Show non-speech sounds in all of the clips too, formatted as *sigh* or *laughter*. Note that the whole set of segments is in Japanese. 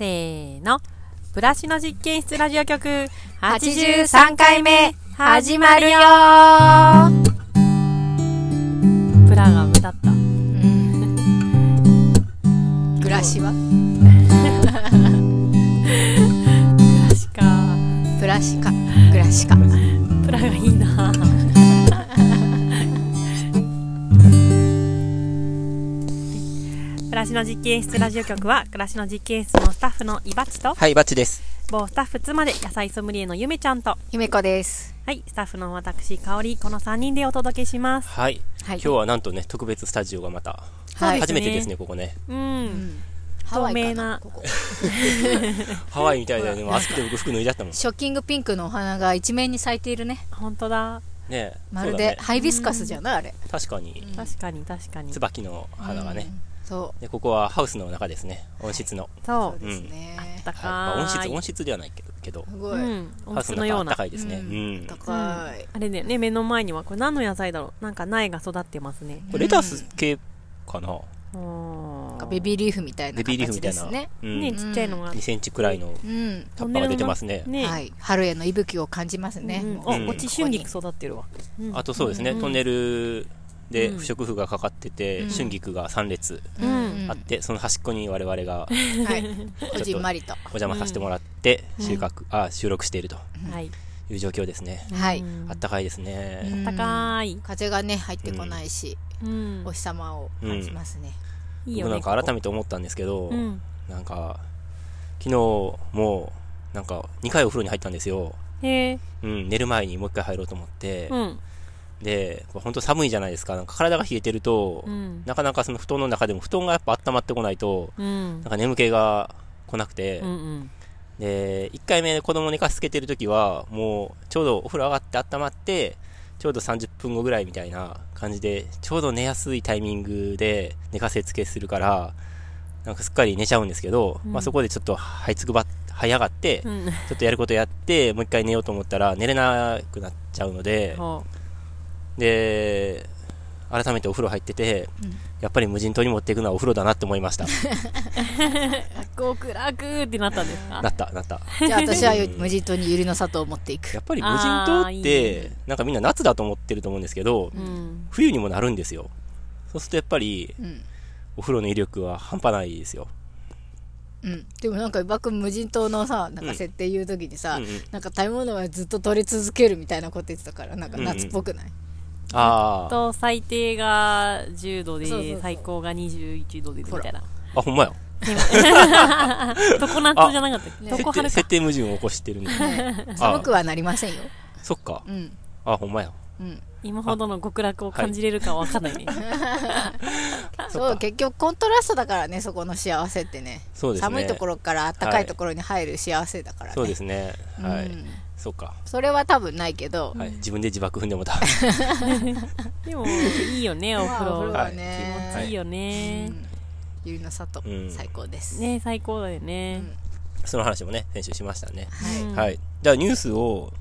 せーの。ブラシの実験室ラジオ局。83回目。始まるよブラが無だった。グラシは？*laughs* ブラシか。ブラシか。グラシかブラシの実験室ラジオ局は、暮らしの実験室のスタッフのいばちと、はい、バッチです。某スタッフ妻で野菜ソムリエのゆめちゃんと、ゆめこですはい、スタッフの私、かおり、この3人でお届けします。はい。はい今日はなんとね、特別スタジオがまた、はい初めてですね、ここね。うん。ハワななここハワイみたいだよね。*laughs* もう暑くて僕服脱いじゃったもん。ショッキングピンクのお花が一面に咲いているね本当だ。ねまるそうだねでハイビスカスじゃないあれ確かに、確かに確かに。椿の花がね。そで、ここはハウスの中ですね。温室の。そうう。ですねだはい。まあ、温室。温室ではないけど、けど、すごいうん。温ハウス室のようなの中あった。かいですね。ううんん。高いあれだよね、目の前には、これ何の野菜だろう？なんか苗が育ってますね。これレタス系かなうんベビーリーフみたいなベビーリーフみたいな。形ですねうん。ね、ちっちゃいのが。2センチくらいのうん葉っぱが出てますね。ね。はい春への息吹を感じますねあ、うんこっち春菊育ってるわ。うんあとそうですね、うんトンネルでうん不織布がかかってて、うん春菊が3列うんあって、その端っこに我々がはい *laughs* こじんまりとお邪魔させてもらって、収穫、あ、収録しているとはい。いう状況ですね。はいうんあったかいですね。うん高い。風がね入ってこないしうんお。日様を感じますねいいよなんか改めめて思ったんですけど、うん。なんか、昨日も、なんか2回お風呂に入ったんですよ。へえ。うん、寝る前にもう一回入ろうと思って、うん。で、本当寒いじゃないですか。なんか体が冷えてると、うん。なかなかその布団の中でも布団がやっぱ温まってこないと、うんなん。か眠気が来なくて、うんうん。で、1回目子供寝かしつけてる時は、もうちょうどお風呂上がって温まって、ちょうど30分後ぐらいみたいな感じで、ちょうど寝やすいタイミングで寝かせつけするから、なんかすっかり寝ちゃうんですけど、うんまあそこでちょっと這いつくばっ、這い上がって、うん。ちょっとやることやって、もう一回寝ようと思ったら寝れなくなっちゃうので、ほで、改めてお風呂入ってて、うんやっぱり無人島に持っていくのはお風呂だなって思いました。う。*laughs* 極楽ってなったんですか？なった、なった。じゃあ私はうん無人島に百合の里を持っていくやっぱり無人島ってね、なんかみんな夏だと思ってると思うんですけど、うん。冬にもなるんですよ。そうするとやっぱり、うんお風呂の威力は半端ないですよ。うん、でもなんか伊庭君無人島のさなんか設定言う時にさ、うんうんなんか食べ物はずっと取り続けるみたいなこと言ってたからなんか夏っぽくない、あー。と、最低が10度で、そうそうそう最高が21度で、みたいな。あ、ほんまや。*laughs* 常夏じゃなかったっけ？ね設定、常春か設。定矛盾を起こしてるんで。*laughs* 寒くはなりませんよそっか。うんあ、ほんまや。うん今ほどの極楽を感じれるかはわかんないね。*laughs* そう結局コントラストだからねそこの幸せってねそうですね。寒いところから暖かいところに入る幸せだからね、そうですね。はい。うんそっか。それは多分ないけど、はい。自分で自爆踏んでもた。*laughs* でも、いいよね、お風まあお風呂呂。はね、気持ちいいよね。ゆりの里、うん最高です、ね最高だよね。その話もね、先週しましたね。はい。じゃあニュースを、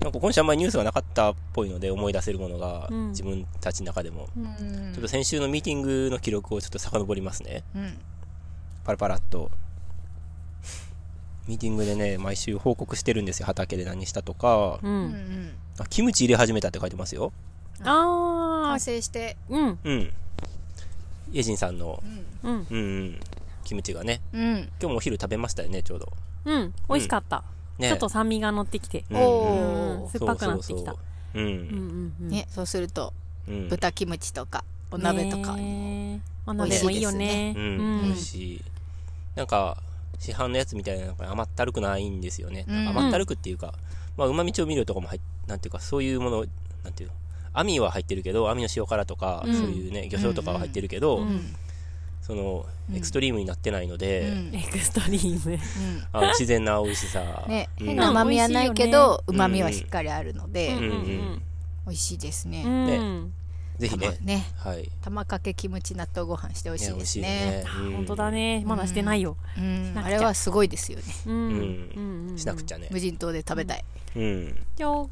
なんか今週あんまりニュースがなかったっぽいので思い出せるものが、うん自分たちの中でも。うんちょっと先週のミーティングの記録をちょっと遡りますね。うんパラパラっと。ミーティングでね、毎週報告してるんですよ。畑で何したとか。う。うんあ、キムチ入れ始めたって書いてますよ。あ完成してー、うん、うん。イェジンさんの、うん、うんうん、キムチがね。うん今日もお昼食べましたよね、ちょうど。うん、美味しかった。ね。ちょっと酸味が乗ってきて。うんおーうん酸っぱくなってきた。そうんんうん。ね、そうするとうん。豚キムチとかお鍋とかにも、ねお鍋もいいよね。うん。うん美味しい。なんか、市販のやつみたいな、なんか甘ったるくないんですよね。うん。甘ったるくっていうか、まあ、旨味調味料とかも入っ、なんていうか、そういうもの、なんていうの、網は入ってるけど、網の塩辛とか、うん。そういうね、魚醤とかは入ってるけど、うん。その、うん。エクストリームになってないので、うん。エクストリーム。あの自然な美味しさ。ね、うん。変な旨味はないけど、旨味はしっかりあるので、うん。うん美味しいですね。うん。ね。うんぜひね、ね、はい。玉かけキムチ納豆ご飯して美味しいですねね。。うん本当だ。ね。まだしてないよ。あれはすごいですよね。うん。うんうんうんしなくちゃね。無人島で食べたい。うん。じゃあ、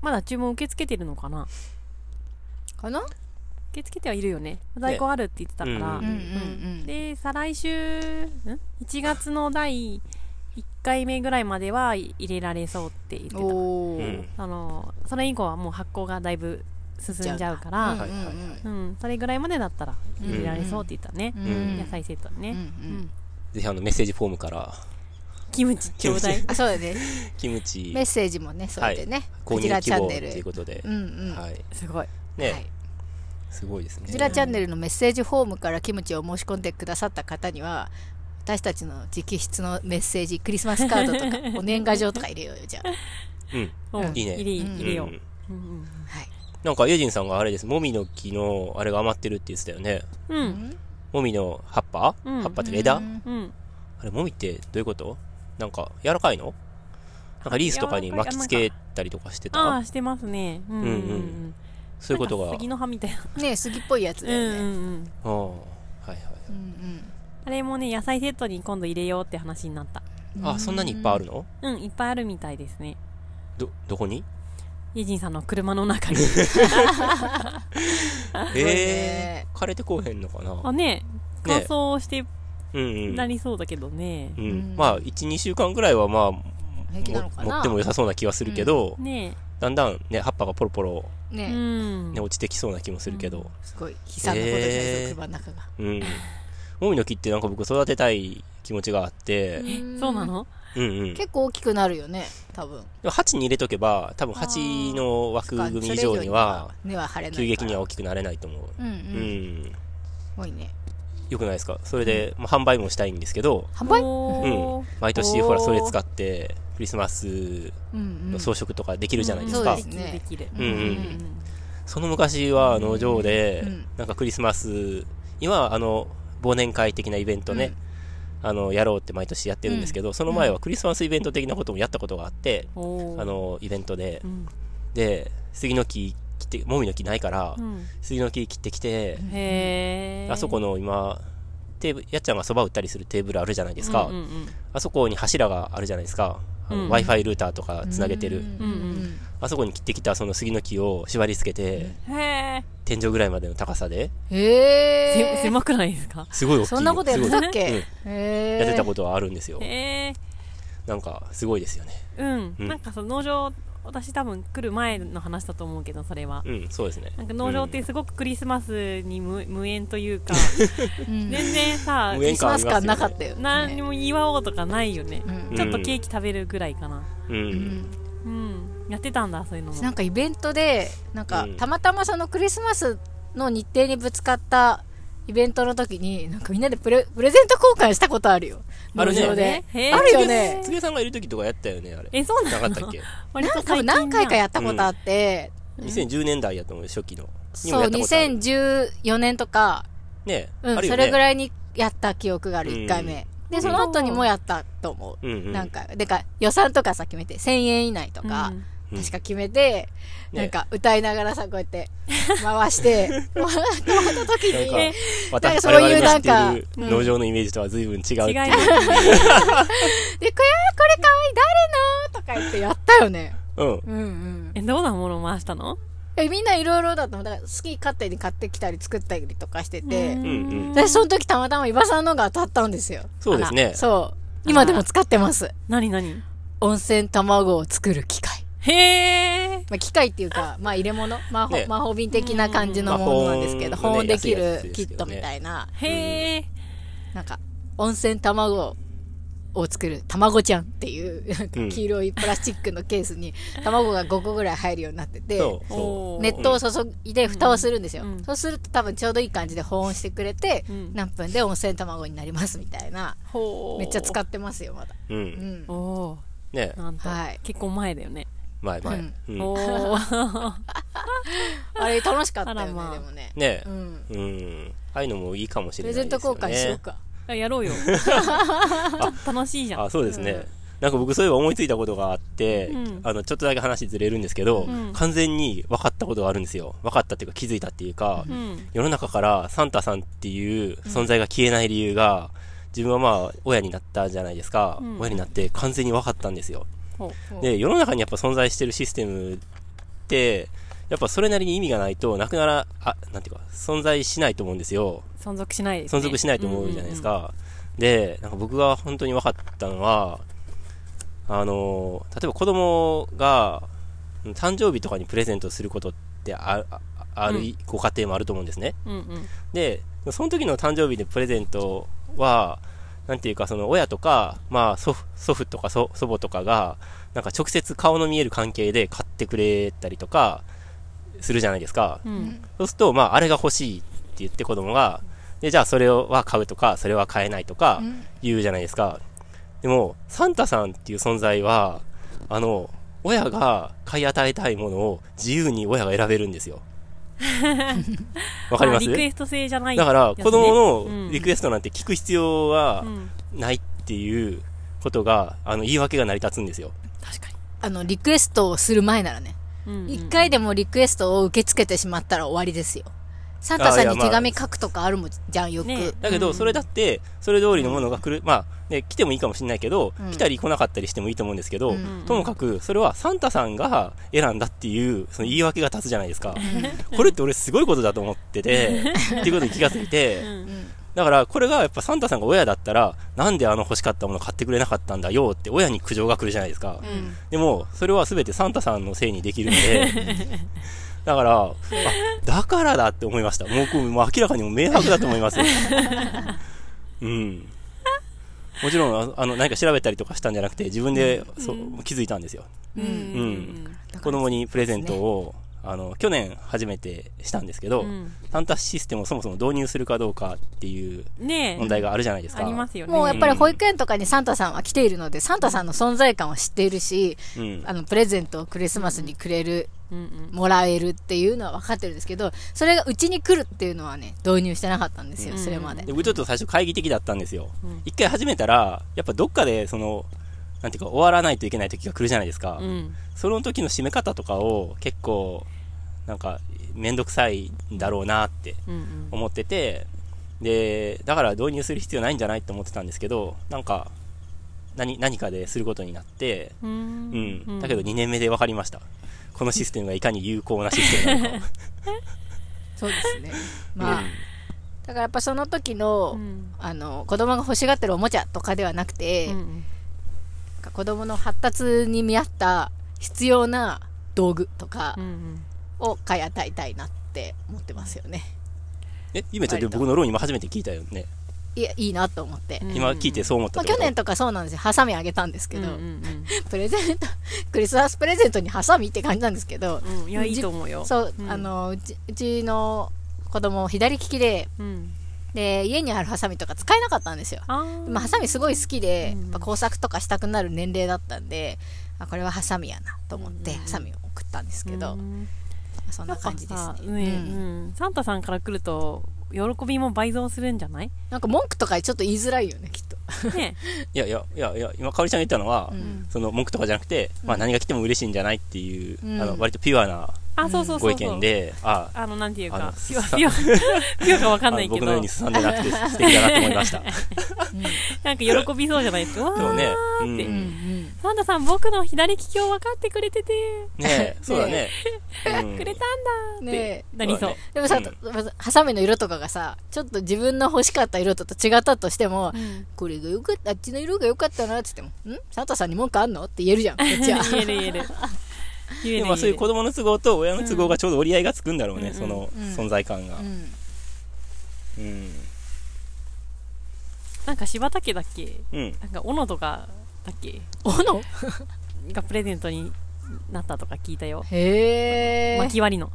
まだ注文受け付けてるのかな？かな？受け付けてはいるよね。在庫あるって言ってたからう。うんうんうん。で、再来週、ん ?1 1月の第1回目ぐらいまでは入れられそうって言ってた。あの、それ以降はもう発酵がだいぶ進んじゃうから、うんはいはいはいうん、それぐらいまでだったら入れられそうって言ったね。うん野菜セットね。うん。ぜひあの、メッセージフォームから、キムチ *laughs* ちょうだい。あ、そうだね。キムチメッセージもね、それでね。こちらチャンネ希望というル。ことでう、んうん。ははい。すごい。ね、い。すごいですね。こちらチャンネルのメッセージフォームからキムチを申し込んでくださった方には、私たちの直筆のメッセージ、クリスマスカードとか、お年賀状とか入れようよ、じゃあ。うん。うんいいね入れ、ようんう。うんはい。なんか、エイジンさんがあれです、もみの木の、あれが余ってるって言ってたよね。うん。うん。もみの葉っぱ、うん葉っぱって枝、うんうん。あれ、もみってどういうこと？なんか、柔らかいの？なんかリースとかに巻きつけたりとかしてあた？あ、してますね。うんうんううんうんん。そういうことが。杉の葉みたいな。ね杉っぽいやつだよね。うんうんうん。ああ、はいはい。うんあれもね、野菜セットに今度入れようって話になった。うんあ、そんなにいっぱいあるの？うん、いっぱいあるみたいですね。ど、どこに？イェジンさんの車の中に。*laughs* え枯れてこうへんのかな。あ、ね。乾燥して。なりそうだけどね。う。うん。ん。まあ、1、2週間ぐらいはまあ、持っても良さそうな気はするけど、ね。だんだんね、葉っぱがポロポロ、ね。ん。ね、。落ちてきそうな気もするけど、すごい。悲惨なことになりそう、えー車の中が。うん。もみの木ってなんか僕育てたい気持ちがあって、そうなの？うんうん。結構大きくなるよね、多分。でも鉢に入れとけば、多分鉢の枠組み以上には。急激には大きくなれないと思う。うんう。うんん。すごいね。よくないですか？それで、まあ、販売もしたいんですけど、販売？おー毎年ほらそれ使って、クリスマスうんうんの装飾とかできるじゃないですか。うんそうですねできるできる。うんうんうんその昔は農場でうん、なんかクリスマス、今はあの、忘年会的なイベントね、あの、やろうって毎年やってるんですけど、その前はクリスマスイベント的なこともやったことがあって、おーあ、の、イベントでう、ん。で、杉の木切って、もみの木ないからう、ん杉の木切ってきて。あそこの今、テーブル、やっちゃんがそば打ったりするテーブルあるじゃないですか。うんうんうんあそこに柱があるじゃないですか。あのうん Wi-Fi ルーターとかつなげてる。あそこに切ってきたその杉の木を縛り付けて、へえ。天井ぐらいまでの高さで、へえ。せ狭くないですか？すごい大きいよ。そんなことやってたっけ？うんへえ。やってたことはあるんですよ。へえ。なんか、すごいですよね。うん。うんなんかその農場、私多分来る前の話だと思うけど、それは。うん、そうですね。なんか農場ってすごくクリスマスに無無縁というか、*laughs* うん全然さ、無クリスマス感なかったよね。何にも祝おうとかないよね。うんちょっとケーキ食べるぐらいかな。う。うんんうん。やってたんだ、そういうのも。なんかイベントで、なんかうんたまたまそのクリスマスの日程にぶつかったイベントの時に、なんかみんなでプレプレゼント交換したことあるよ。あるねあるよね。つげさんがいる時とかやったよね、あれ。え、そうなの？なかったっけ割と多分何回かやったことあって、2010年代やと思うよ、初期の。にそう、もやったことある2014年とか、ねうん。それぐらいにやった記憶がある、うん1回目。で、その後にもやったと思う。うんうん。なんか、でか、予算とかさ、決めて、1000円以内とか、うん確か決めて、ねなんか歌いながらさ、こうやって回して、*laughs* もらった時なんかに、私、なんかそういうなんかる農場のイメージとは随分違うっていう。違いますね。で、これ、これかわいい、誰の？とか言ってやったよね。うん。うんうん。え、どうなもの回したの？えみんないろいろだったの。だから、好き勝手に買ってきたり作ったりとかしてて、んうん私、その時たまたま伊庭さんのが当たったんですよ。そうですね。そう。今でも使ってます。何何？温泉卵を作る機械。へえ。まあ、機械っていうか、まあ、入れ物魔法、ね魔法瓶的な感じのものなんですけど、保温できるキットみたいな、へえ。なんか、温泉卵を作る、卵ちゃんっていう、なんかうん黄色いプラスチックのケースに、卵が5個ぐらい入るようになってて、熱湯を注いで蓋をするんですよ。うんそうすると多分ちょうどいい感じで保温してくれて、うん何分で温泉卵になりますみたいな。めっちゃ使ってますよ、まだ。う。う。うんん。おおねー。なんと。はい結構前だよね。前前。うんうん。おお。*laughs* あれ楽しかったよね、あらまあでもね。ねうん。うん。ああいうのもいいかもしプれないですよね。レゼント交換しようか。あやろうよ。ちょっと楽しいじゃん。あ、そうですね。なんか僕そういえば思いついたことがあって、うんあの、ちょっとだけ話ずれるんですけど、うん完全に分かったことがあるんですよ。分かったっていうか気づいたっていうか、うん。世の中からサンタさんっていう存在が消えない理由が、自分はまあ、親になったじゃないですか。うん親になって完全に分かったんですよ。で、世の中にやっぱ存在してるシステムって、やっぱそれなりに意味がないと、なくなら、あ、なんていうか、存在しないと思うんですよ。存続しないね。存続しないと思うじゃないですか。で、なんか僕が本当に分かったのは、あの、例えば子供が、誕生日とかにプレゼントすることってああある、うんご家庭もあると思うんですね。うんうんで、その時の誕生日でプレゼントは、なんていうか、その親とか、まあ祖父、祖父とか祖祖母とかが、なんか直接顔の見える関係で買ってくれたりとか、するじゃないですか。うんそうすると、まあ、あれが欲しいって言って子供が、で、じゃあそれは買うとか、それは買えないとかうん言うじゃないですか。でも、サンタさんっていう存在は、あの、親が買い与えたいものを自由に親が選べるんですよ。*laughs* わかります？あリクエスト制じゃないだから、子供うんのリクエストなんて聞く必要はうんないっていうことが、あの、言い訳が成り立つんですよ。確かあの、リクエストをする前ならね。にうんうん一回でもリクエストを受け付けてしまったら終わりりですよ。サンタさんに手紙書くとかあるもんじゃん、よく。ねだけど、うん。それだって、それ通りのものが来る、まあ、ね、来てもいいかもしれないけど、うん。来たり来なかったりしてもいいと思うんですけど、うん。ともかく、それはサンタさんが選んだっていう、その言い訳が立つじゃないですか。これって俺すごいことだと思ってて、*laughs* っていうことに気がついて、うん。だから、これがやっぱサンタさんが親だったら、なんであの欲しかったもの買ってくれなかったんだよって親に苦情が来るじゃないですか。うん。でも、それは全てサンタさんのせいにできるので、*laughs* だから、あ、だからだって思いました。もう明らかにもう明白だと思いますよ。*laughs* うん。もちろん、ああの、何か調べたりとかしたんじゃなくて、自分で、そう気づいたんですよ。うんうん子供にプレゼントを、あの、去年初めてしたんですけど、うんサンタシステムをそもそも導入するかどうかっていうねえ問題があるじゃないですか。ありますよねもうやっぱり保育園とかにサンタさんは来ているので、サンタさんの存在感を知っているし、うん。あの、プレゼントをクリスマスにくれる、うんうんもらえるっていうのは分かってるんですけど、それがうちに来るっていうのはね、導入してなかったんですよ、うんそれまでで。僕ちょっと最初懐疑的だったんですようん。一、回始めたら、やっぱどっかで、その、なんていうか、終わらないといけない時が来るじゃないですか。うんその時の締め方とかを結構、なんか、めんどくさいんだろうなってうん思ってて、で、だから導入する必要ないんじゃないって思ってたんですけど、なんか、何、何かですることになって、うんうん。だけど2年目で分かりました。このシステムがいかに有効なシステムなのか。*laughs* そうですね。まあ、だからやっぱその時の、うんあの、子供が欲しがってるおもちゃとかではなくて、うん子供の発達に見合った必要な道具とかうんうんを買い与えたいなって思ってますよね。え、ゆめちゃん僕の論今初めて聞いたよね。いや、いいなと思って。うん。今聞いてそう思ったまあ、去年とかそうなんですよ。ハサミあげたんですけど、うんうんプレゼント、クリスマスプレゼントにハサミって感じなんですけど、うん。うんいやいいと思うよ。そう、ん。あのうち、うちの子供左利きで、うん。で、家にあるハサミとか使えなかったんですよ。でもハサミすごい好きで、うん。やっぱ工作とかしたくなる年齢だったんで、あこれはハサミやなと思って、うんハサミを送ったんですけど、うん。そんな感じですやっぱさね。ねうん。うん。サンタさんから来ると喜びも倍増するんじゃない？なんか文句とかちょっと言いづらいよね、きっと。ねいや *laughs* いや、いやいや、今、かおりちゃんが言ったのは、うん。その文句とかじゃなくて、まあ何が来ても嬉しいんじゃないっていう、うん。あの、割とピュアなあそうそうそうそう。ご意見で、ああのなんていうあのかピュアピュア *laughs* ピュアかわかんないけど。あの僕のようにすさんでなくて素敵だなと思いました。*laughs* なんか喜びそうじゃないですか。わでもね、って。うん。ん。うん。サンタさん僕の左利きを分かってくれてて。ね *laughs* そうだね。うん。くれたんだってねえ。なりそう。でもさ、ハサミの色とかがさ、ちょっと自分の欲しかった色と違ったとしても、うん。これがよかった、あっちの色が良かったなって言っても、ん？サンタさんに文句あんの？って言えるじゃん、こっちは。言える言える言えるでもまあそういう子言供の都合と親の都合がちょうど折り合いがつくんだろうね、うんそのうん存在感がう。ん。うん。なんか柴田家だっけ？うん。なんか斧とかだっけ？斧？がプレゼントになったとか聞いたよへえ。巻き割りの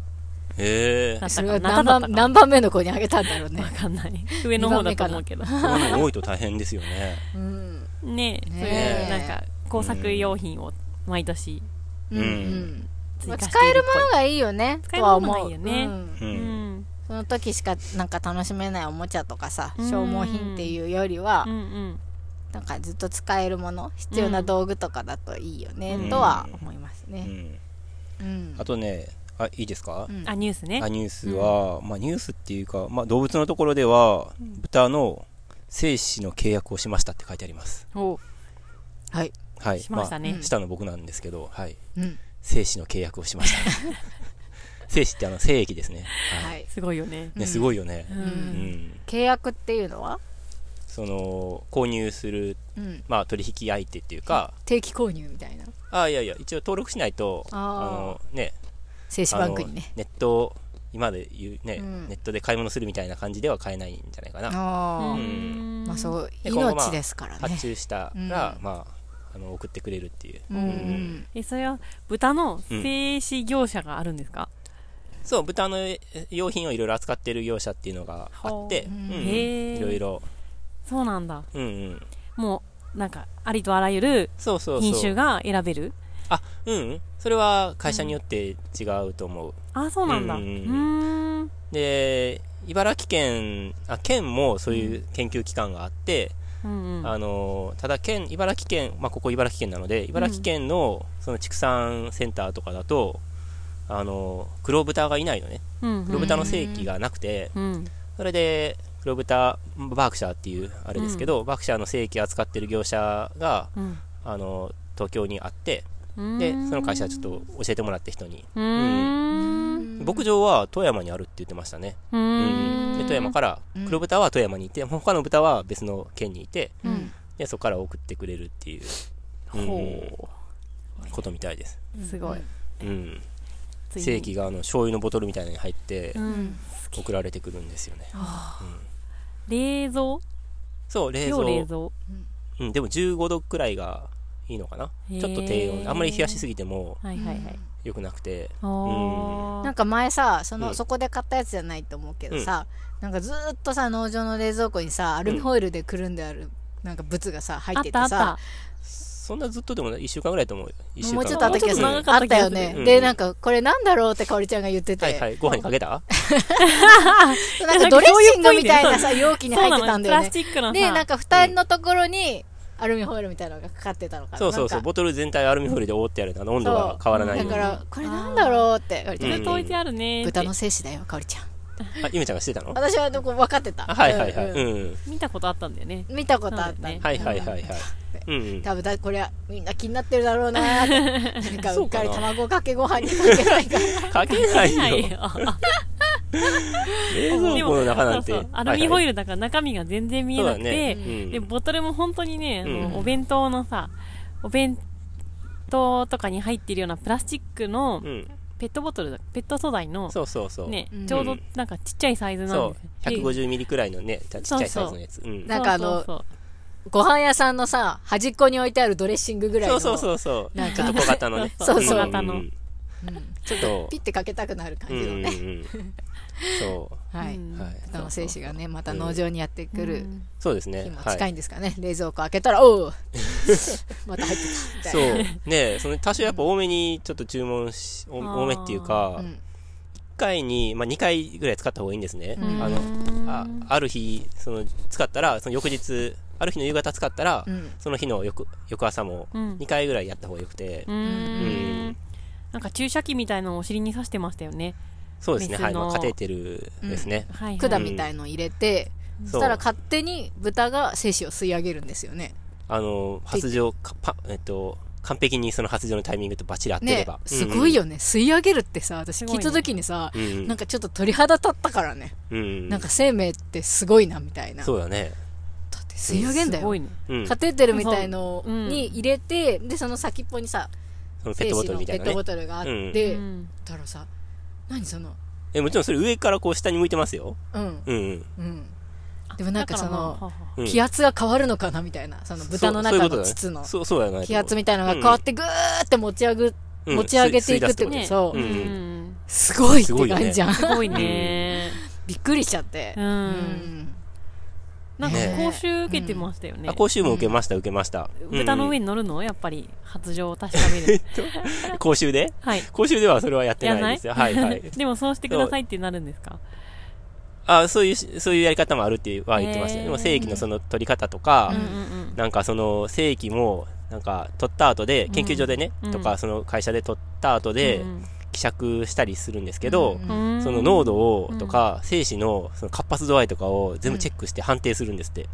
へえ何番、何番目の子にあげたんだろうねわ。かんない上の方だと思うけど多いと大変ですよね。うん。ねえそうねいうえなんか工作用品を毎年うんうん。まあ追加して使えるものがいいよね。とは思う。ねうんう。うんんその時しかなんか楽しめないおもちゃとかさ、うん消耗品っていうよりはうんう、んなんかずっと使えるもの、必要な道具とかだといいよね、うんとは思いますね。うん。うん。あとね、あ、いいですか？うんあニュースねあニュースは、まあニュースっていうか、まあ動物のところでは、豚の精子の契約をしましたって書いてあります。おはい。はい。しましたねあ下の僕なんですけど、はい。うん。精子の契約をしました。*laughs* 精子ってあの、精液ですね。はい。はい。すごいよねね、すごいよね。ううんん。契約っていうのは？その、購入する、うんまあ、取引相手っていうか、定期購入みたいな？あいやいや、一応登録しないと、あーの、ね、精子バンクにねネット、今で言うね、うんネットで買い物するみたいな感じでは買えないんじゃないかな。ああ、んまあそう命ですからね発注したら、うんまあ、あの、送ってくれるっていう。うんうんえ、それは豚の製紙業者があるんですか、そう、豚のえ用品をいろいろ扱ってる業者っていうのがあって、いろいろ、そうなんだ。うんうん。もう、なんか、ありとあらゆるそうそうそう。品種が選べる？あ、うん。それは会社によって違うと思う。あ、そうなんだ。ううんーん。で、茨城県、あ、県もそういう研究機関があって、うんうん。あの、ただ県、茨城県、まあ、ここ茨城県なので、茨城県のその畜産センターとかだと、あの、黒豚がいないのね。うん黒豚の正規がなくて、うん。それで、黒豚、バークシャーっていうあれですけど、バークシャーの正規扱ってる業者が、うん。あの、東京にあって、うん。で、その会社ちょっと教えてもらって人に。うーん。牧場は富山にあるって言ってましたね。うーん。で、富山から、黒豚は富山にいて、他の豚は別の県にいて、うんで、そこから送ってくれるっていう、うんほことみたいです。う。すごい。うん。正規があの醤油のボトルみたいなのに入ってうん。送られてくるんですよね。冷蔵？そう、冷蔵。要冷蔵。うん、でも15度くらいがいいのかな。ちょっと低温。あんまり冷やしすぎてもはいはいはい。良くなくて。あなんか前さその、うん。そこで買ったやつじゃないと思うけどさ、なんかずーっとさ農場の冷蔵庫にさアルミホイルでくるんである、なんか物がさ入あっててたあった。そんなずっとでもない、1週間ぐらいと思うよ。1週間。もうちょっとあった気がする。あったよね、うん。でなんかこれなんだろうってかおりちゃんが言ってて、はいはい。ご飯にかけた？なんかドレッシングみたいなさ容器に入ってたんだよね。*laughs* でなんか蓋のところにアルミホイルみたいなのがかかってたのかな。そうそうそう。ボトル全体アルミホイルで覆ってあるの。あの温度が変わらないように。だからこれなんだろうってずっと置いてあるね豚の精子だよかおりちゃん。あ、ゆめちゃん。がしてたの私はどこ分かってたあはいはいはい。見たことあったん。だよね。見たことあった、はいはいはいはい。うん。うん。多分だこれはみん。な気になってるだろうなうっかりそうかな卵かけご飯にかけないからかけないないよ。*laughs* よ。冷蔵庫の中なんてそうそう。アルミホイルルだから中身が全然見えなくて、ね。うんで、ボトルも本当にね、うんお弁当のさ、お弁当とかに入ってるようなプラスチックのうん。ペットボトルだ、ペット素材の、そうそうそう。ねうん、ちょうどなんかちっちゃいサイズなんそですう。150ミリくらいのね、ちっちゃいサイズのやつ。うん。なんかあのご飯屋さんのさ端っこに置いてあるドレッシングぐらいのそうそうそうそう。なんかちょっと小型のね。*laughs* そうそうちょっそうピッてかけたくなる感うんじのね、うんうん。そう。はい、うん。はい。豚の精子がねまた農場にやってくるそうですね。近いんですかね、冷蔵庫開けたらおう。*laughs* また入ってたみたそう。ねその多少やっぱ多めにちょっと注文し、お多めっていうか、うん。1回に、まあ、2回ぐらい使った方がいいんですね。うん。あの、あある日、その、使ったら、その翌日、ある日の夕方使ったら、うん。その日の翌翌朝もうん。2回ぐらいやった方がよくて、うーうん。ん。なんか注射器みたいのをお尻に刺してましたよね。そうですね、はい、カテーテルですね。はい、はい。管みたいの入れて、そしたら勝手に豚が精子を吸い上げるんですよねあの、発情、かパえっと、完璧にその発情のタイミングとバッチリ合ってれねば。すごいよね、吸い上げるってさ私聞いた時にさ、うん。うん。なんかちょっと鳥肌立ったからね、うん。なんか生命ってすごいなみたいなそうだね。だって吸い上げんだよ。うん。カテーテルみたいのに入れて、でその先っぽにさペットボトルみたいなね精子のペットボ。トルがあって、でうん。だからさ何その？え、もちろんそれ上からこう下に向いてますよ。うん。うんうん。うん。でもなんかその気圧が変わるのかなみたいなその豚の中の膣の。そう、そうやない気圧みたいなのが変わってぐーって持ち上げ、うん持ち上げていくってことね。そう、うんうん。すごいってすごいよね感じじゃん、すごいね。*laughs* びっくりしちゃって。う。。うんなんかね講習受けてましたよねあ、。講習も受けました、受けました。豚の上に。に乗るの？やっぱり発情を確かめる。*laughs* 講習で？はい。講習ではそれはやってやないですよ。はいはい。*laughs* でもそうしてくださいってなるんですか？あ、そういう、そういうやり方もあるっては言ってましたでも正規のその取り方とかうん、うんなんかその正規も、なんか取った後で、研究所でねうん、とかその会社で取った後うん。でう、ん希釈したりするんですけど、その濃度をとか、精子のその活発度合いとかを全部チェックして判定するんですって。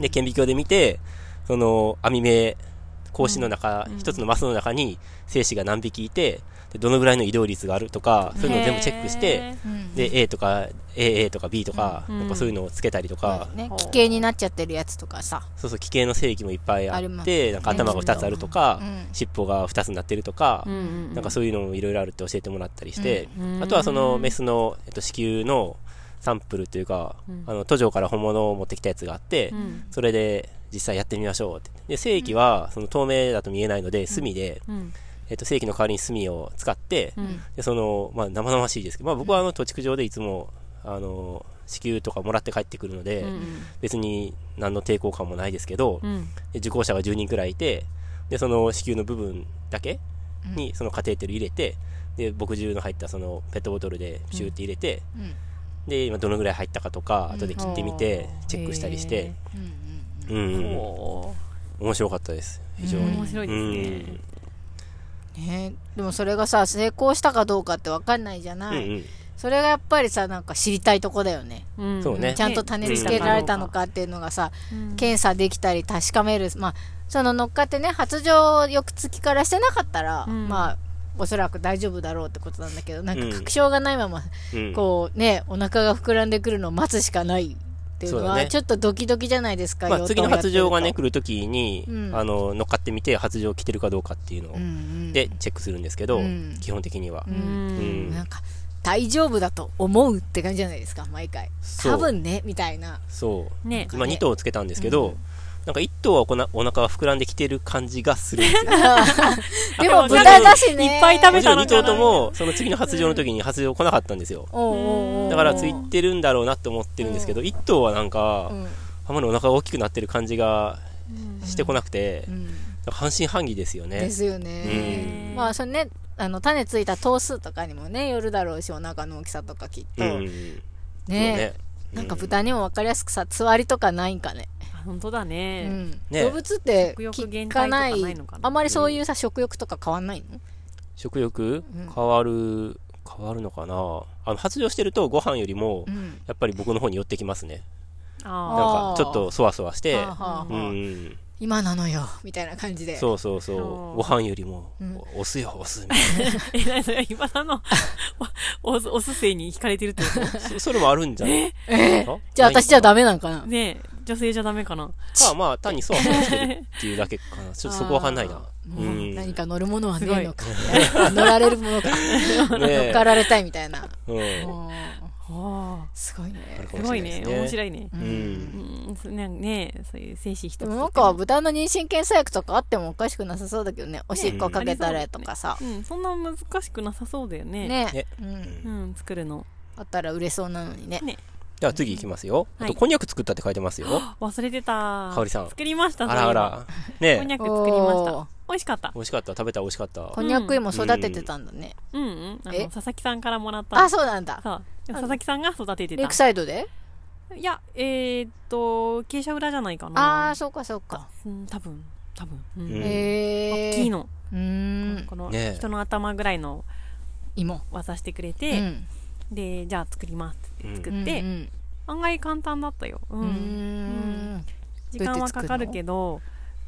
で、顕微鏡で見て、その網目、格子の中、うん。一つのマスの中に精子が何匹いて、でどのぐらいの移動率があるとか、そういうのを全部チェックして、へうん。で、A とか、AA とか B とか、うん。なんかそういうのをつけたりとか、ね奇形になっちゃってるやつとかさ。そうそう、奇形の正規もいっぱいあって、なんか頭が2つあるとか、うん。尻尾が2つになってるとかなんかそういうのもいろいろあるって教えてもらったりして、うん。あとはそのメスの、えっと、子宮のサンプルというか、うん。あの、途上から本物を持ってきたやつがあって、うん。それで実際やってみましょうって。で、正規は、その透明だと見えないので、うんえっと、正規の代わりに炭を使って、うん。で、その、まあ、生々しいですけど、まあ、僕はあの、土地区上でいつも、あの、子宮とかもらって帰ってくるので、うん別に何の抵抗感もないですけど、うん。で受講者が10人くらいいて、で、その子宮の部分だけに、そのカテーテル入れて、で、牧汁の入ったそのペットボトルでピューって入れて、うん。で、今どのぐらい入ったかとか、うん。後で切ってみて、チェックしたりして、うんうんうん、お面白かったです。非常に。面白いですねね。でもそれがさ成功したかどうかって分かんないじゃうん。ない、うんうん。それがやっぱりさなんか知りたいとこだよね。うん。そうね。ちゃんと種付けられたのかっていうのがさ、うん。検査できたり確かめる。まあその乗っかってね発情翌月からしてなかったら、うん。まあおそらく大丈夫だろうってことなんだけどなんうん。か確証がないまま、うん。こうねお腹が膨らんでくるのを待つしかないっていうのそうだね。はちょっとドキドキじゃないですか、まあ、養次の発情がね、来るときに、うん。あの、乗っかってみて、発情来てるかどうかっていうのをうんうんで、チェックするんですけど、うん。基本的には。う。うん。うん。なんか大丈夫だと思うって感じじゃないですか毎回。多分ねみたいな。そう。ね。今2頭つけたんですけど、なんか1頭はこなお腹が膨らんできてる感じがするん *laughs* *laughs* ですよ。でも豚だしね。いっぱい食べ2たのかな頭とも、その次の発情の時に発情来なかったんですよ。だからついてるんだろうなって思ってるんですけど、1頭はなんかう、んあまりお腹が大きくなってる感じがしてこなくてう、ん。半信半疑ですよね。で。すよね、うん。まあそれねあの種ついた頭数とかにもねよるだろうしお腹の大きさとかきっと、うん。ね。なんか豚にも分かりやすくさつわりとかないんかね、あ本当だうねん。ね。動物って食欲聞かない。とかないのかな？あまりそういうさ、食欲とか変わんないの？食欲？うん。変わる、変わるのかな？あの、発情してるとご飯よりもう、ん。やっぱり僕の方に寄ってきますね。あなんあーか、ちょっとそわそわして、はあはあはあ。うん。今なのよみたいな感じで。そうそうそう。そうご飯よりもうん、お押すよ、押す。みたいな。*laughs* え、なにそれ今田の？*laughs* おおおすせに惹かれてるってこそそれもあるんじゃない？えあ？じゃあ私じゃだダメなんかな？とねえ女性じゃダメかな。か、まあ、単にそわそわしてるっていうだけかな。*laughs* ちょっとそこわかんないな。何か乗るものはねえのか乗られるものか *laughs* *laughs* 乗ねっかられたいみたいな。すごいね。すごいね。面白いね。う。うん。ねそういう精子一つでもなんか豚の妊娠検査薬とかあってもおかしくなさそうだけどね。おしっこかけたらとかさ。うん。そんな難しくなさそうだよね。ね。ね。うん。うん。作るの。あったら売れそうなのにね。ねじゃあ次行きますよ。あと、はいこんにゃく作ったって書いてますよ。忘れてた。香織さん。作りましたあらあら。ねこんにゃく作りました。美味しかった。美味しかった。食べた美味しかった。こんにゃく芋育ててたんだね。うんうん。あのえ？佐々木さんからもらった。あそうなんだ。佐々木さんが育ててレイたクサイドで？いやえーっと傾斜裏じゃないかあな。あそうかそうか。うん多分。多分。うえ大きいの。うーん。このね人の頭ぐらいの芋。渡してくれうて、んでじゃあ作りますって作って、うん案外簡単だったよ、うん。うん。うん。時間はかかるけど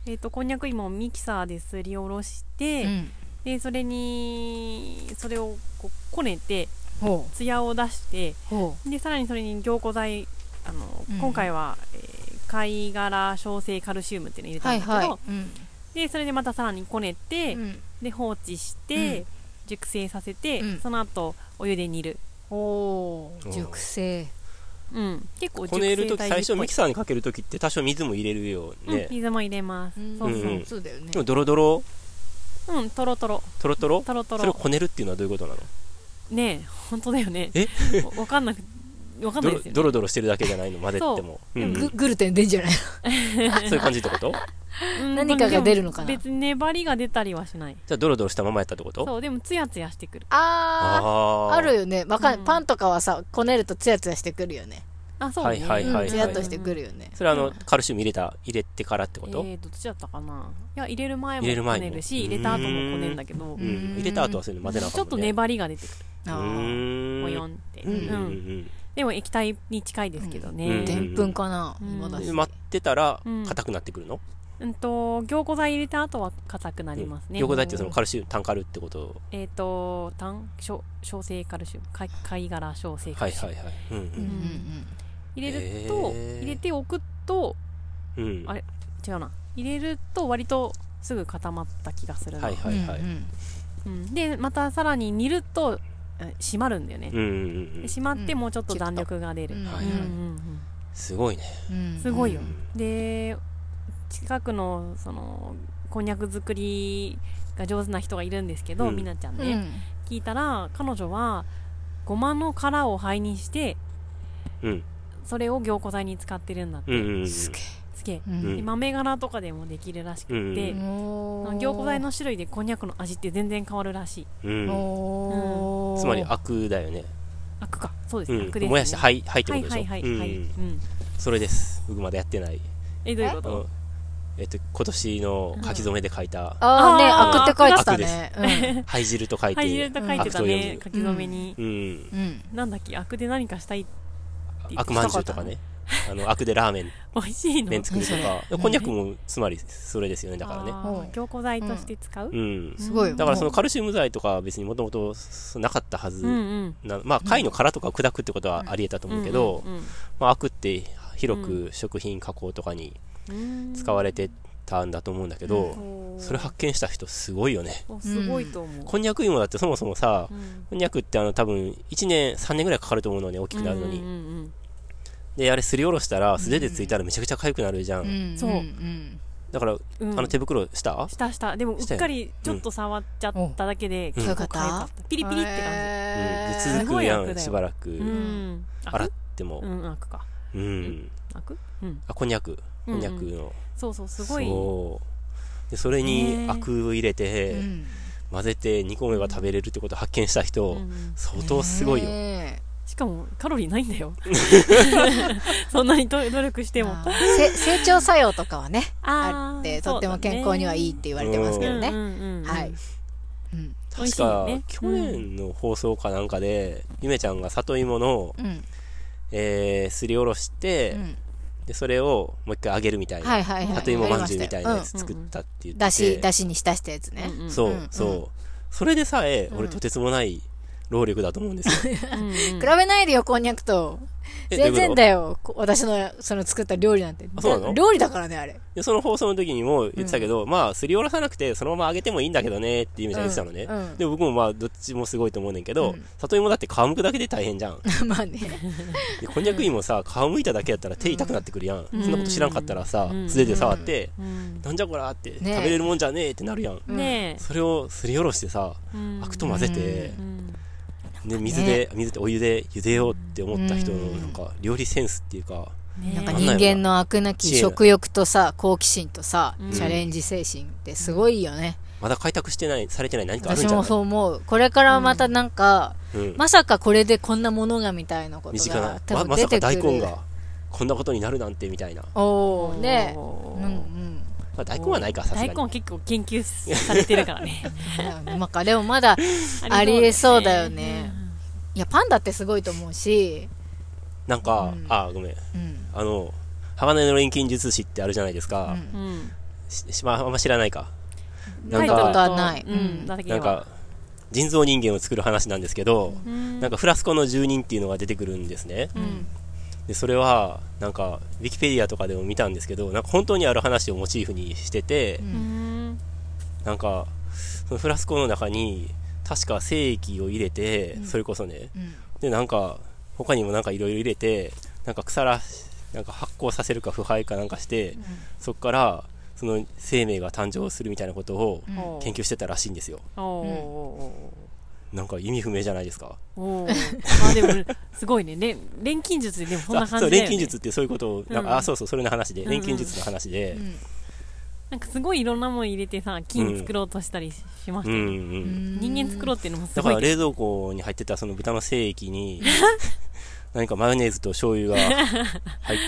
えー、とこんにゃく芋をミキサーですりおろして、うん。でそれにそれをこうこねてほツヤを出してでさらにそれに凝固剤あの、うん。今回は、えー貝殻小生カルシウムっていうのを入れはいたんだけど、はい。うん。でそれでまたさらにこねて、うん。で放置して、うん。熟成させて、うん。その後お湯で煮る、お熟成。うん、結構熟こねるとき、成大事っぽい。最初ミキサーにかけるときって多少水も入れるよね。うん、。水も入れます、うん。そうそう、うんそうだよね。でもドロドロ、うん、とろとろトロトロ？とろとろそれをこねるっていうのはどういうことなの？ねえ本当だよね。え？わ *laughs* わかんなくわかんドロないですよね。ドロドロしてるだけじゃないの混ぜても。そう。うん。ググルテン出んじゃない？*laughs* そういう感じってこと？うん何かが出るのかな？別に粘りが出たりはしない。じゃあドロドロしたままやったってこと？そうでもツヤツヤしてくる。ああー。ああるよね。わかうんん。パンとかはさこねるとツヤツヤしてくるよねあそうね。はいはいはいはい。うん。ツヤっとしてくるよね。それはあの、カルシウム入れた、入れてからってこと？えーとどっちだったかな？いや入れる前も入れるこねるし入れた後もこねるんだけど。ううん。ん。入れた後はそういうの混ぜなあかんもん。ね。ちょっと粘りが出てくる。うあー。ーん。って。うん。うん。うんうんでも液体に近いですけどうねん。でんぷんかな？うん。今だしで待ってたらうん、硬くなってくるの？うんと凝固剤入れた後は硬くなりますね、凝固剤ってそのカルシウム、単カルってこと？えっ、と単小小性カルシウム貝貝殻小性カルシウム、はいはいはい。うんうんうん入れると、へー。入れておくとうん。うん。あれ？違うな。入れると割とすぐ固まった気がするな、はいはいはい。うんうん、でまたさらに煮るとえ締まるんだよね、うんうんうんで。締まってもうちょっと弾力が出る、すごいね。うん。すごいよ。うん。で近くのそのこんにゃく作りが上手な人がいるんですけど、うん。みなちゃんね、うん。聞いたら彼女はごまの殻を灰にしてうん。それを凝固剤に使ってるんだって、うんうんうん。すげえ。すげえ、うん。で豆殻とかでもできるらしくて、うんおー凝固剤の種類でこんにゃくの味って全然変わるらしい。つまり、アクだよね。アクか。そうです。ね、うん。アクです、ね、燃やして灰、灰ってことでしょ？はいはいはいはい、うん。うん。それです。僕まだやってない。えどういうこと？えっと、今年の書き初めで書いた、ああねあー。アクって書いてたね。*laughs* 灰汁と書いて、灰汁と書いてたね書き初めに、うん。うん。うん。なんだっけ？アクで何かしたいって悪まんじゅうとかね。あの、悪でラーメン、美味しいの。麺作るとか。何こんにゃくも、つまり、それですよね、だからね。凝固剤として使う、うん。すごいよだからそのもカルシウム剤とかは別にもともとなかったはず。うんうん。な、まあ貝の殻とかを砕くってことはあり得たと思うけど、うんまあアクって広く食品加工とかにうん。使われてたんだと思うんだけど、うん。それ発見した人すごいよね。おすごいと思う、こんにゃく芋だってそもそもさう、ん。こんにゃくってあの多分1年、3年ぐらいかかると思うのね、大きくなるのに。うんうんで、あれすりおろしたら素手でついたらめちゃくちゃ痒くなるじゃん。うんそう。だから、あの手袋した？したした。でもうっかりちょっと触っちゃっただけでうん。結構痒かった。ピリピリって感うん。で続くやん、しばらく。じうん。洗っても。う。んアクか。うん。アクうん。あ、こんにゃく。こんにゃくの。そうそうすごい。そう。で、それにアクを入れて、うん。混ぜて煮込めば食べれるってことを発見した人、うん相当すごいよ。ねしかもカロリーないんだよ。*laughs* そんなにと努力しても。*laughs* 成長作用とかはねあってとっても健康にはいいって言われてますけどね。うん。うんうんうん。はい。うん確か、ね去年の放送かなんかで、ゆめちゃんが里芋の、うんえー、すりおろして、うんで、それをもう一回揚げるみたいな、はいはいはい。里芋まんじゅうみたいなややつ作ったって言って、だしだしに浸したやつね。そう、うんそう。それでさえ、俺うんとてつもない労力だと思うんですよ。*laughs* 比べないでよこんにゃくと。え全然だよ。こ私のその作った料理なんて。あそうなの？料理だからねあれ。で、その放送の時にも言ってたけど、まあ、すりおろさなくて、そのまま揚げてもいいんだけどね、ってゆめちゃん言ってたのね。うんうん。で、僕もまあ、どっちもすごいと思うねんけど、うん。里芋だって皮むくだけで大変じゃん。まあね。*laughs* で、こんにゃく芋さ、皮むいただけやったら手痛くなってくるやん。そんなこと知らんかったらさうん、素手で触って、うん。なんじゃこらって、食べれるもんじゃねえってなるやん。うんねそれをすりおろしてさ、アクと混ぜてう、んで、水で、水でお湯で茹でようって思った人の、うん。なんか、料理センスっていうか、ね。なんかね人間の飽くなき食欲とさ好奇心とさうん。チャレンジ精神ってすごいよね。まだ開拓してない、されてない何かあるん私もじゃない？そう思う。これからまたなんかうん。まさかこれでこんなものがみたいなこと身近なが、多ままさか分出てくる。大根が、こんなことになるなんてみたいな。おおねうんうん。まあ、大根はないか、さすがに。大根は結構研究されてるからね。なんかでもまだ *laughs* ありえそうだよねいやパンダってすごいと思うし。なんか、うん。あ、ごめん。うん。あの、鋼の錬金術師ってあるじゃないですか。うん。うん。うんししまあ、あんま知らないか。なんタイトルとか、ない。うん。だけはなんか、人造人間を作る話なんですけど、うん。なんかフラスコの住人っていうのが出てくるんですね。うん。で、それは、なんか、ウィキペディアとかでも見たんですけど、なんか本当にある話をモチーフにしてて、うん。うん。なんか、そのフラスコの中に、確か精液を入れて、うん。それこそね、うん。で、なんか、他にもなんかいろいろ入れて、なんか腐らし、なんか発酵させるか腐敗かなんかして、そっから、その生命が誕生するみたいなことを研究してたらしいんですよ。なんか意味不明じゃないですか。ーおー。あでもすごいね。れ錬金術ででもそんな感じだよ、ね、錬金術ってそういうことを、なんか、うん。あ、そうそう、それの話で、うん。錬金術の話で。う、んなんかすごいいろんなもん入れてさ金作ろうとしたりししましうんうたよね、ん。人間作ろうっていうのもすだごい。けどから冷蔵庫に入ってたその豚の精液に、*laughs* 何かマヨネーズと醤油が入っ、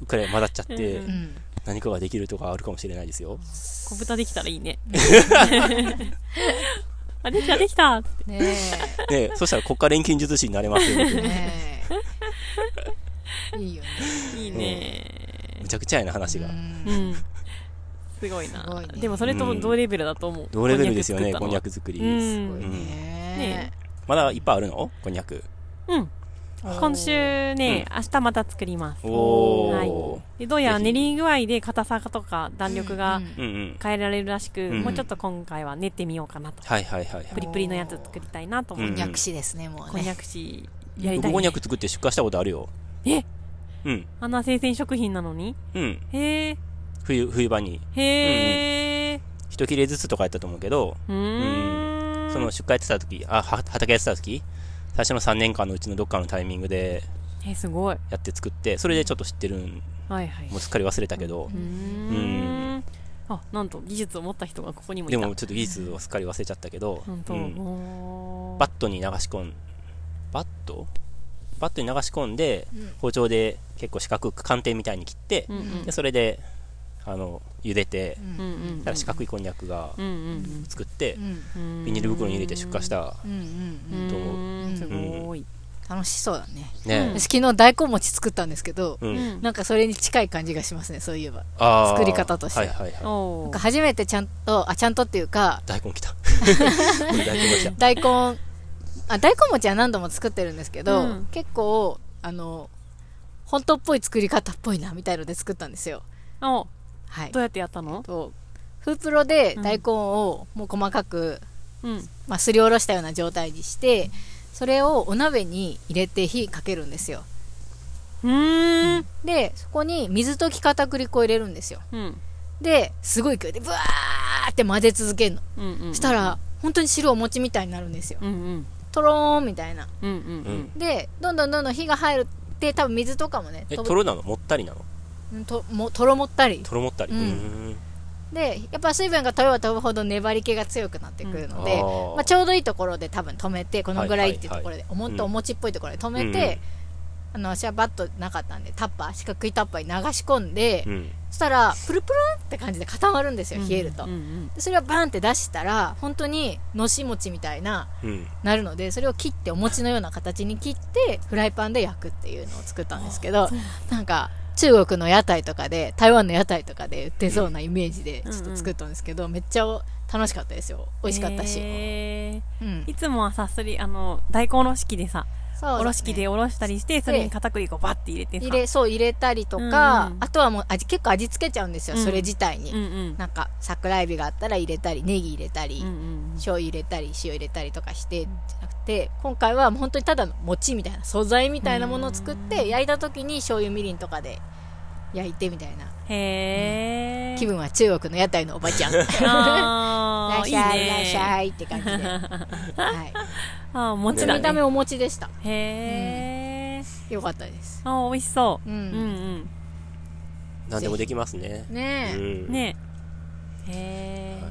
うっかり混ざっちゃってう、うん。何かができるとかあるかもしれないですよ。小豚できたらいいね。*laughs* あできたできたって。ねねそしたら国家錬金術師になれますよ。ねえ。いいよね。いいね。むちゃくちゃやな話が。うん。うんすごいな。ね。でもそれと同レベルだと思う、同レベルですよね、こんにゃくく作り。うん。すごいうんね。まだいっぱいあるの？こんにゃく。うん。今週ね、明日また作ります。おはい。ー。でどうやら練り具合で硬さとか弾力が。変えられるらしく、うんもうちょっと今回は練ってみようかなと、はいはいはいはい。プリプリのやつ作りたいなと思って、うん。こんにゃくしですねもうこんにゃねくしやりたい、こんにゃく作って出荷したことあるよ。え？うん。あんな生鮮食品なのに？うん。へえ冬、冬場に。へえ一切れずつとかやったと思うけど、うーん。その出荷やってた時、あ、は畑やってた時、最初の3年間のうちのどっかのタイミングでえすごい。やって作って、それでちょっと知ってるん、はいはい。もうすっかり忘れたけどう、ーん。あなんと技術を持った人がここにもいた。でもちょっと技術をすっかり忘れちゃったけど、うん。バットに流し込ん、バット？バットに流し込んで、うん。包丁で結構四角く寒天みたいに切って、うんうん。でそれで、あの、茹でて、うん。うんうんだから四角いこんにゃくが作ってう、ん。うん。ビニール袋に入れて出荷した。うんうんうんと思ううんすごい、楽しそうだね。ね。私昨日大根餅作ったんですけどなんかそれに近い感じがしますねそういえば。作り方として。はいはいはい。おーなんか初めてちゃんとあちゃんとっていうか大根来た。*laughs* 大根あ大根餅は何度も作ってるんですけど、うん。結構あの本当っぽい作り方っぽいなみたいので作ったんですよ。おはい。どうやってやったの？とフープロで大根をもう細かく、うん。まあ、すりおろしたような状態にしてそれをお鍋に入れて火かけるんですよ。うーん。でそこに水溶き片栗粉を入れるんですよ。うん。ですごい勢いでブワーって混ぜ続けるの、うんうんしたら本当に白お餅みたいになるんですよ。うんうん。とろーんみたいな。うんうんうん。でどんどんどんどん火が入るって多分水とかもねえ、とろなの？もったりなの？うんともとろもったり。とろもったり。うん。うん。でやっぱ水分が飛べば飛ぶほど粘り気が強くなってくるので、あー。まあ、ちょうどいいところで多分止めてこのぐらいっていうところで、はいおもっとお餅っぽいところで止めて、あの私はバットなかったんでタッパー四角いタッパーに流し込んで、うん。そしたらプルプルンって感じで固まるんですよ冷えると、うんうん。でそれをバンって出したら本当にのし餅みたいなうん。なるのでそれを切ってお餅のような形に切ってフライパンで焼くっていうのを作ったんですけどなんか中国の屋台とかで台湾の屋台とかで売ってそうなイメージでちょっと作ったんですけど、めっちゃ楽しかったですよ。美味しかったし、へうん。ーいつもはさすりあの大根おろし器でさおろし器でおろしたりしてそれに片栗粉バッて入れてさ。入れそう入れたりとか、うんうん。あとはもう味結構味付けちゃうんですよ、うん。それ自体に、うんうん。なんか桜エビがあったら入れたりネギ入れたり、うんうん醤油入れたり塩入れたりとかしてじゃなくて今回は本当にただの餅みたいな素材みたいなものを作って焼いた時に醤油みりんとかで焼いてみたいな。へえ気分は中国の屋台のおばちゃん。*laughs* いらっしゃいいらっしねゃいって感じで、はい、*laughs* あー餅だね見た目お餅でした。へえよかったです。あー美味しそう。うん。うん何でもできますね。うね。え、ん。うん。ね。へえ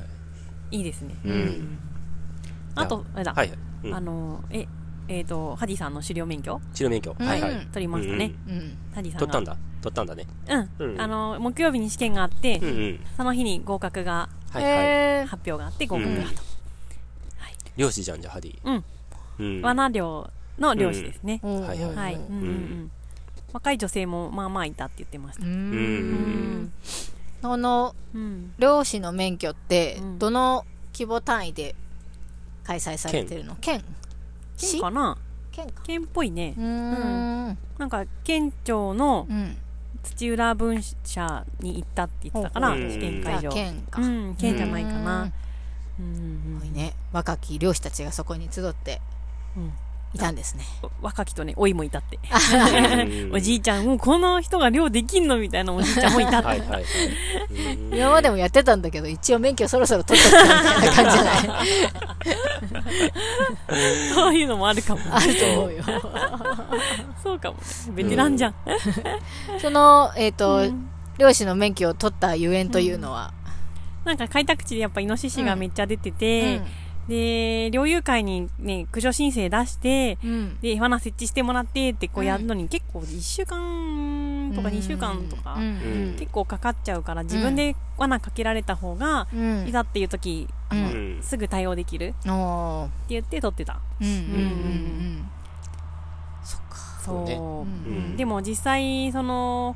い。いですね。うん。あとあれだ。はいはい。うん。あのええっとハディさんの狩猟免許？治療免許。うん。はいはい。取りましたね。うんハディさんが。取ったんだ。取ったんだね。うん。うんあの木曜日に試験があってうんうん。その日に合格がはいはい。へー。発表があって合格だと漁師じゃんじゃあ、ハディ。うん。うん。罠漁の漁師ですね。うん。はいはいはい、うんうんうん、若い女性もまあまあいたって言ってました。ううんんこのうん、漁師の免許ってうん。どの規模単位で開催されてるの？県県かな県っぽいね。う。ーん。なんか県庁のうん土浦分社に行ったって言ってたから、うん。試験会場。県か。うん、県じゃないかな。うん。うんね。若き漁師たちがそこに集って。うんいたんですね *laughs* うん若きとね、老いもいたって。うんおじいちゃん、もうこの人が漁できんのみたいなおじいちゃんもいたって。はいはいはい。*laughs* うん今までもやってたんだけど一応免許そろそろ取っとくかみたいな感じじゃない？*laughs* そういうのもあるかも。あると思うよそうかもね。ベテランじゃん。そのえっとうん漁師の免許を取ったゆえんというのは？なんか開拓地でやっぱイノシシがめっちゃ出てて、で、猟友会にね、駆除申請出して、うん。うんで、罠設置してもらってってこうやるのに結構1週間とか2週間とかうん。うん。結構かかっちゃうから自分で罠かけられた方がうん。いざっていう時あのうん。すぐ対応できるって言って撮ってた。うんうんうんそうね。う。んうん。でも実際その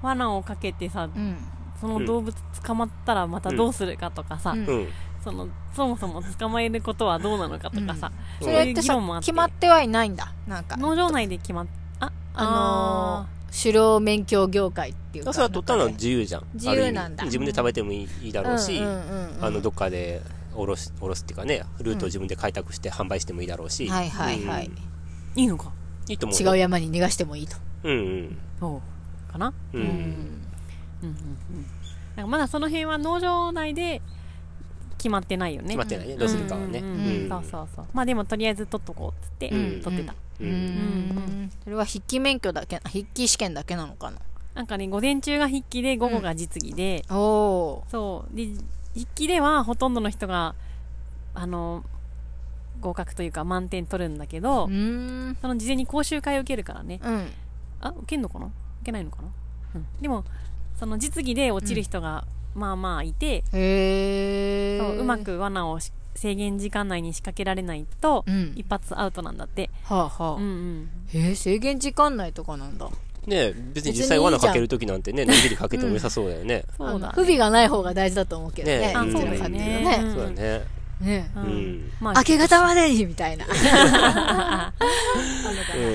罠をかけてさうんうん。その動物捕まったらまたどうするかとかさ、うん。うん。そのそもそも捕まえることはどうなのかとかさ、うん。そういうそれってさ議論もあって。決まってはいないんだ。なんか農場内で決まっああのー、狩猟免許業界っていうか。それは取ったのは自由じゃん。自由なんだ。自分で食べてもいいだろうし、どっかで、おろし、おろすっていうかね、ルートを自分で開拓して販売してもいいだろうし。はいはいはい。うん。いいのか。いいと思う。違う山に逃がしてもいいと。うんうん。そうかな。う。うんん。うんうんうん。なんかまだその辺は農場内で決まってないよね。決まってないね。どうするかはね。うんうんうん。うん。そうそうそう。まあでもとりあえず取っとこうっつって、うん。取ってた、う。うんんそれは筆記免許だけ筆記試験だけなのかな？なんかね午前中が筆記で午後が実技で、おおそう。で筆記ではほとんどの人があの合格というか満点取るんだけど、その事前に講習会を受けるからね。うん。あ受けんのかな？受けないのかな、うん、でもその実技で落ちる人がまあまあいて、そううまく罠をし制限時間内に仕掛けられないと、うん。一発アウトなんだって、はあはあ、うんうん、へえ制限時間内とかなんだ。ね別に実際罠かけるときなんてね、のんびりかけても良さそうだよね。*laughs* そうだ、あの不備がない方が大事だと思うけどねねあそうだね。よね。そうだね。ね。ううん。ん。まあ明け方までにみたいな。*laughs*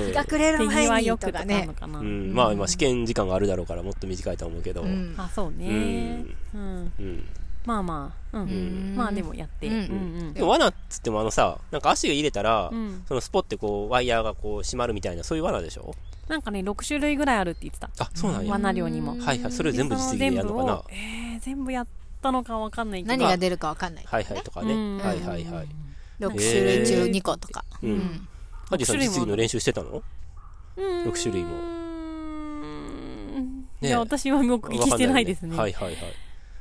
日が暮れる前にとかね。うん。まあ今試験時間があるだろうからもっと短いと思うけど。あそうね。うん、うん。まあまあ。うん、うん。まあでもやって、うん。うんでも罠っつってもあのさ、なんか足が入れたら、うん。そのスポってこう、ワイヤーがこう閉まるみたいな、そういう罠でしょ？なんかね6種類ぐらいあるって言ってた。あ、そうなんや。罠量にも。はいはい。それを全部実技でやるのかな？えー、全部やったのかわかんないけど。何が出るかわかんないはいはいとかね。うん。はいはいはい。6種類中2個とか。う。うん。んアジさん実技の練習してたの？うん。六種類も。うん。ね。いや私は目撃してないですね。はいはいはい。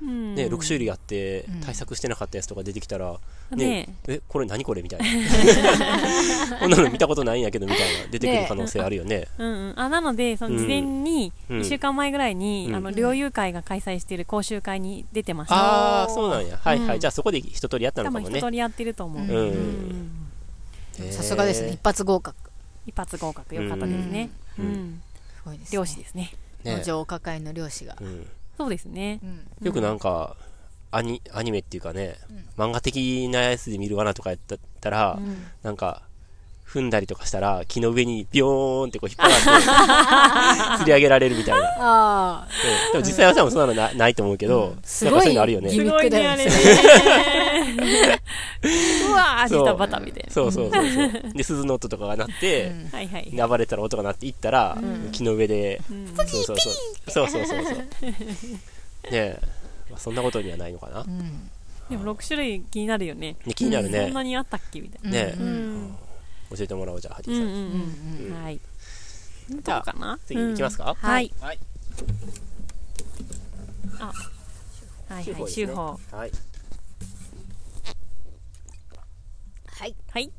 うん。ね、6種類あってうん。対策してなかったやつとか出てきたら、ね。ね、え、これ何これみたいな。*laughs* こんなの見たことないんやけどみたいな出てくる可能性あるよね。*laughs* うんうん、あなのでその事前にうん。1週間前ぐらいに、うん。あの猟友会が開催している講習会に出てました、ああ、そうなんや。はいはい。うん。じゃあそこで一通りやったのかもね。一通。りやってると思う、さすがですね。一発合格。一発合格。よかったですね、ううん。ん。すごいですね。漁師ですね。ね。農場抱えの漁師が。うんそうですね。うん。よくなんか、アニ、アニメっていうかね、漫画的なやつで見る罠とかやったら、うん。なんか、踏んだりとかしたら、木の上にビヨーンってこう引っ張られて、*laughs* 釣り上げられるみたいな。ああうんでも実際は多分そんなのなないと思うけど、なん。かすごいそういうのあるよね。すごいねあれね。*laughs* うわーそう。ジタバタみたいな。そうそうそうそう。で、鈴の音とかが鳴って、うん。はいはい。暴れたら音が鳴っていったら、木の上で、うん。そうそうそう。そう。そうそうそう。ねえ、まあ、そんなことにはないのかな。うん。でも6種類気になるよね。ね気になるそねん。なにあったっけ？みたいな。ね。え、うん教えてもらおうじゃあ、ハジさん。うんうんうんうん。はい。どうじゃあかな？次行きますか？はい。はい。はいはい手法はい。はい。はい